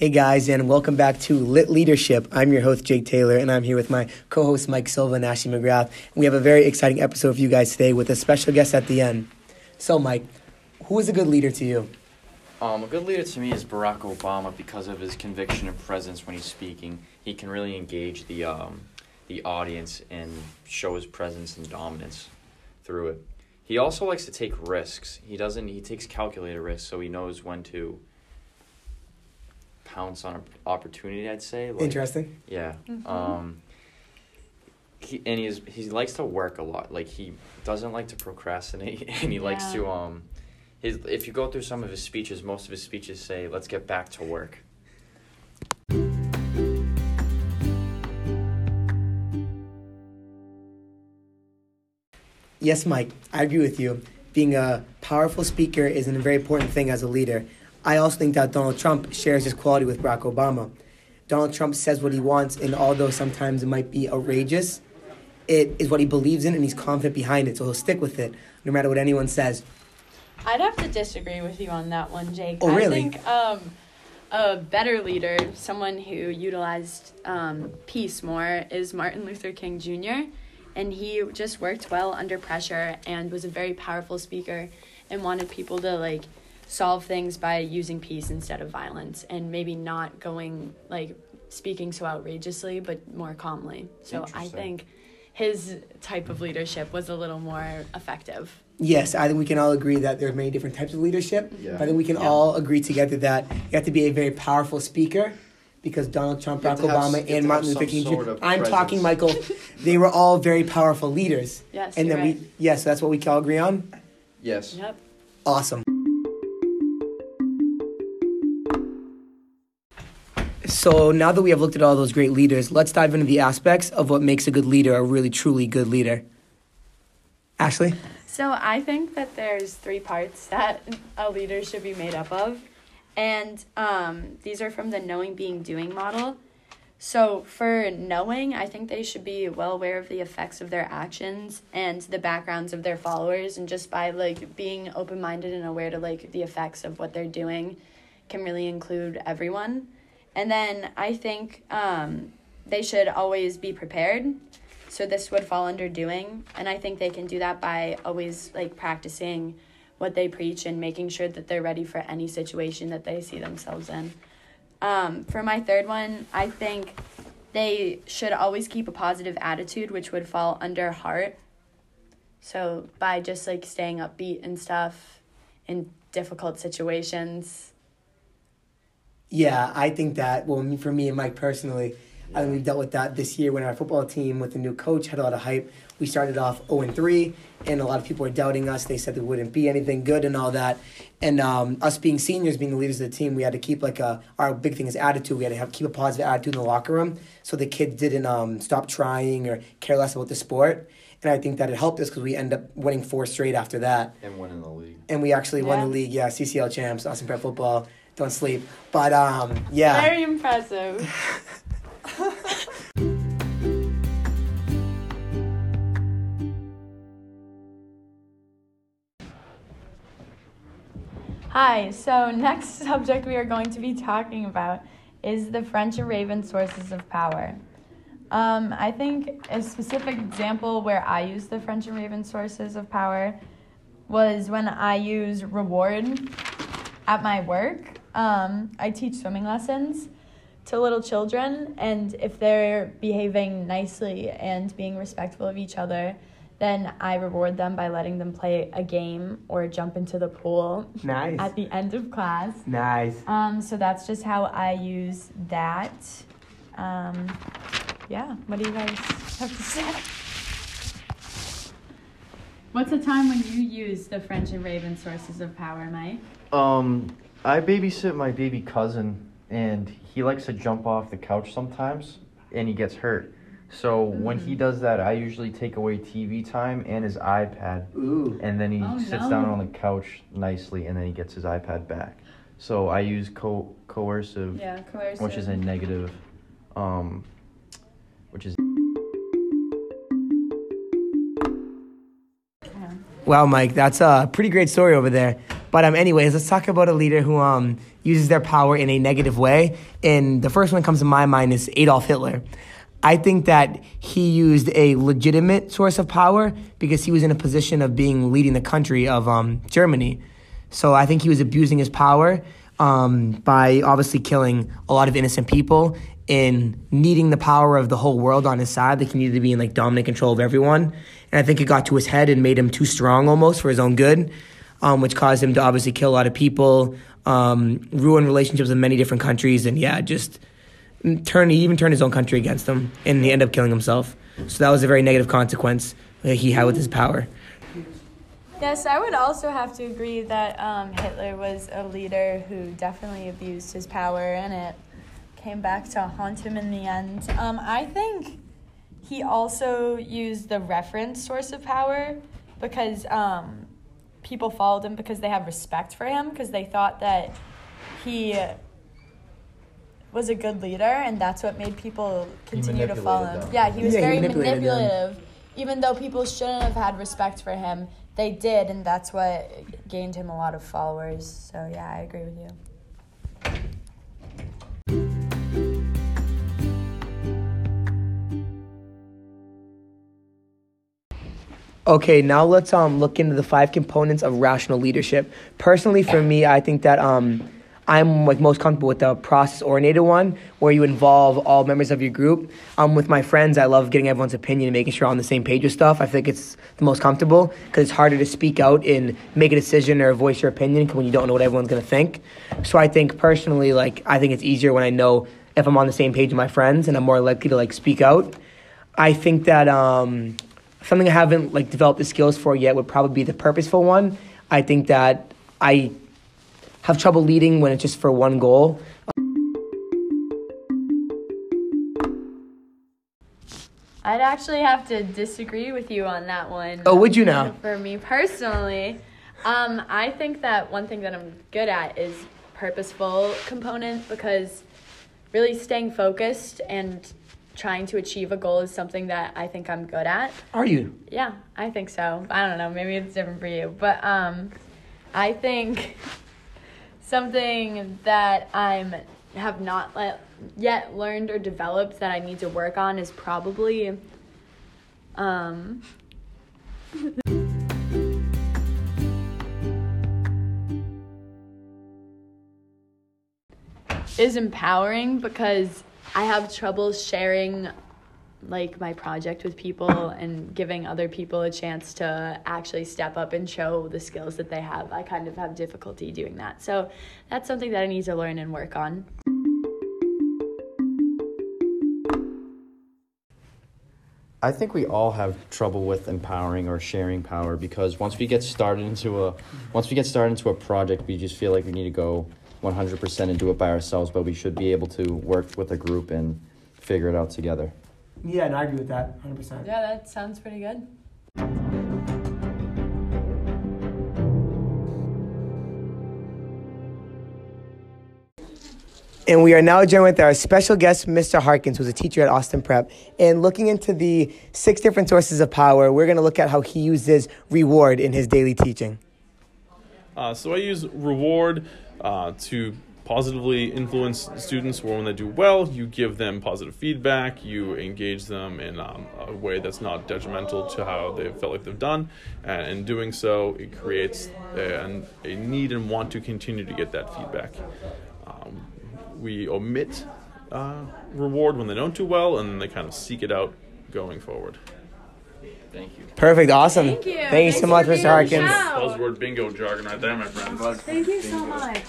Hey guys, and welcome back to Lit Leadership. I'm your host, Jake Taylor, and I'm here with my co host, Mike Silva and Ashley McGrath. We have a very exciting episode for you guys today with a special guest at the end. So, Mike, who is a good leader to you? Um, a good leader to me is Barack Obama because of his conviction and presence when he's speaking. He can really engage the um, the audience and show his presence and dominance through it. He also likes to take risks. He doesn't. He takes calculated risks, so he knows when to pounce on an opportunity. I'd say. Like, Interesting. Yeah. Mhm. Um, he and he's he likes to work a lot. Like he doesn't like to procrastinate, and he likes to um, his if you go through some of his speeches, most of his speeches say, "Let's get back to work." Yes, Mike, I agree with you. Being a powerful speaker is a very important thing as a leader. I also think that Donald Trump shares this quality with Barack Obama. Donald Trump says what he wants, and although sometimes it might be outrageous, it is what he believes in, and he's confident behind it, so he'll stick with it no matter what anyone says. I'd have to disagree with you on that one, Jake. Oh, really? I think um, a better leader, someone who utilized um, peace more, is Martin Luther King Jr. And he just worked well under pressure and was a very powerful speaker and wanted people to like solve things by using peace instead of violence and maybe not going like speaking so outrageously but more calmly. So I think his type of leadership was a little more effective. Yes, I think we can all agree that there are many different types of leadership. Yeah. But I think we can Yeah. all agree together that you have to be a very powerful speaker because Donald Trump, Barack have- Obama, have and Martin Luther King sort Jr. of I'm talking. Michael. They were all very powerful leaders. Yes, and then right. we, yes, that's what we can all agree on. Yes. Yep. Awesome. So now that we have looked at all those great leaders, let's dive into the aspects of what makes a good leader a really truly good leader. Ashley? So I think that there's three parts that a leader should be made up of. And um, these are from the knowing, being, doing model. So for knowing, I think they should be well aware of the effects of their actions and the backgrounds of their followers. And just by like being open minded and aware to like the effects of what they're doing can really include everyone. And then I think um, they should always be prepared. So this would fall under doing, and I think they can do that by always like practicing what they preach and making sure that they're ready for any situation that they see themselves in. Um, for my third one, I think they should always keep a positive attitude, which would fall under heart. So by just like staying upbeat and stuff in difficult situations. Yeah, I think that, well, for me and Mike personally, I think we've dealt with that this year when our football team with the new coach had a lot of hype. We started off 0 and 3, and a lot of people were doubting us. They said there wouldn't be anything good and all that. And um, us being seniors, being the leaders of the team, we had to keep like a, our big thing is attitude. We had to have keep a positive attitude in the locker room so the kids didn't um, stop trying or care less about the sport. And I think that it helped us because we end up winning four straight after that. And winning the league. And we actually won the league, yeah, CCL champs, Austin Prep football. Don't sleep. But um, yeah. Very impressive. Hi, so next subject we are going to be talking about is the French and Raven sources of power. Um, I think a specific example where I use the French and Raven sources of power was when I use reward at my work. Um, I teach swimming lessons to little children, and if they're behaving nicely and being respectful of each other, then I reward them by letting them play a game or jump into the pool Nice. at the end of class. Nice. Um, so that's just how I use that. Um, yeah, what do you guys have to say? What's a time when you use the French and Raven sources of power, Mike? Um, I babysit my baby cousin, and he likes to jump off the couch sometimes, and he gets hurt. So when he does that, I usually take away TV time and his iPad, Ooh. and then he Oh, sits no. down on the couch nicely, and then he gets his iPad back. So I use co- coercive, Yeah, coercive. which is a negative, um, which is Wow, Mike, that's a pretty great story over there. But um, anyways, let's talk about a leader who um uses their power in a negative way. And the first one that comes to my mind is Adolf Hitler. I think that he used a legitimate source of power because he was in a position of being leading the country of um, Germany. So I think he was abusing his power um, by obviously killing a lot of innocent people and needing the power of the whole world on his side. Like he needed to be in like dominant control of everyone. And I think it got to his head and made him too strong almost for his own good, um, which caused him to obviously kill a lot of people, um, ruin relationships in many different countries, and yeah, just turn he even turned his own country against him, and he ended up killing himself. So that was a very negative consequence that he had with his power. Yes, I would also have to agree that um, Hitler was a leader who definitely abused his power, and it came back to haunt him in the end. Um, I think he also used the referent source of power because um, people followed him because they had respect for him because they thought that he was a good leader, and that's what made people continue to follow him. them. Yeah, he was Yeah, he very manipulated them. manipulative. Even though people shouldn't have had respect for him, they did, and that's what gained him a lot of followers. So yeah, I agree with you. Okay, now let's um look into the five components of relational leadership. Personally, for me, I think that um I'm like most comfortable with the process oriented one, where you involve all members of your group. Um, with my friends, I love getting everyone's opinion and making sure we're on the same page with stuff. I think it's the most comfortable because it's harder to speak out and make a decision or voice your opinion when you don't know what everyone's gonna think. So I think personally, like I think it's easier when I know if I'm on the same page with my friends, and I'm more likely to like speak out. I think that um, something I haven't like developed the skills for yet would probably be the purposeful one. I think that I have trouble leading when it's just for one goal. I'd actually have to disagree with you on that one. Oh, would you now? For me personally, um, I think that one thing that I'm good at is purposeful component because really staying focused and trying to achieve a goal is something that I think I'm good at. Are you? Yeah, I think so. I don't know. Maybe it's different for you, but um, I think something that I'm have not let, yet learned or developed that I need to work on is probably um. is empowering because I have trouble sharing like my project with people and giving other people a chance to actually step up and show the skills that they have. I kind of have difficulty doing that. So that's something that I need to learn and work on. I think we all have trouble with empowering or sharing power because once we get started into a once we get started into a project, we just feel like we need to go 100% and do it by ourselves, but we should be able to work with a group and figure it out together. Yeah, and I agree with that 100%. Yeah, that sounds pretty good. And we are now joined with our special guest, Mr. Harkins, who's a teacher at Austin Prep. And looking into the six different sources of power, we're going to look at how he uses reward in his daily teaching. Uh, so I use reward uh, to positively influence students when they do well. You give them positive feedback. You engage them in um, a way that's not detrimental to how they felt like they've done. And in doing so, it creates a, a need and want to continue to get that feedback. Um, we omit uh, reward when they don't do well, and then they kind of seek it out going forward. Thank you. Perfect. Awesome. Thank you. Thank you so much, Mr. for being on Harkins. the show. Buzzword bingo jargon right there, my friends. Thank you so much.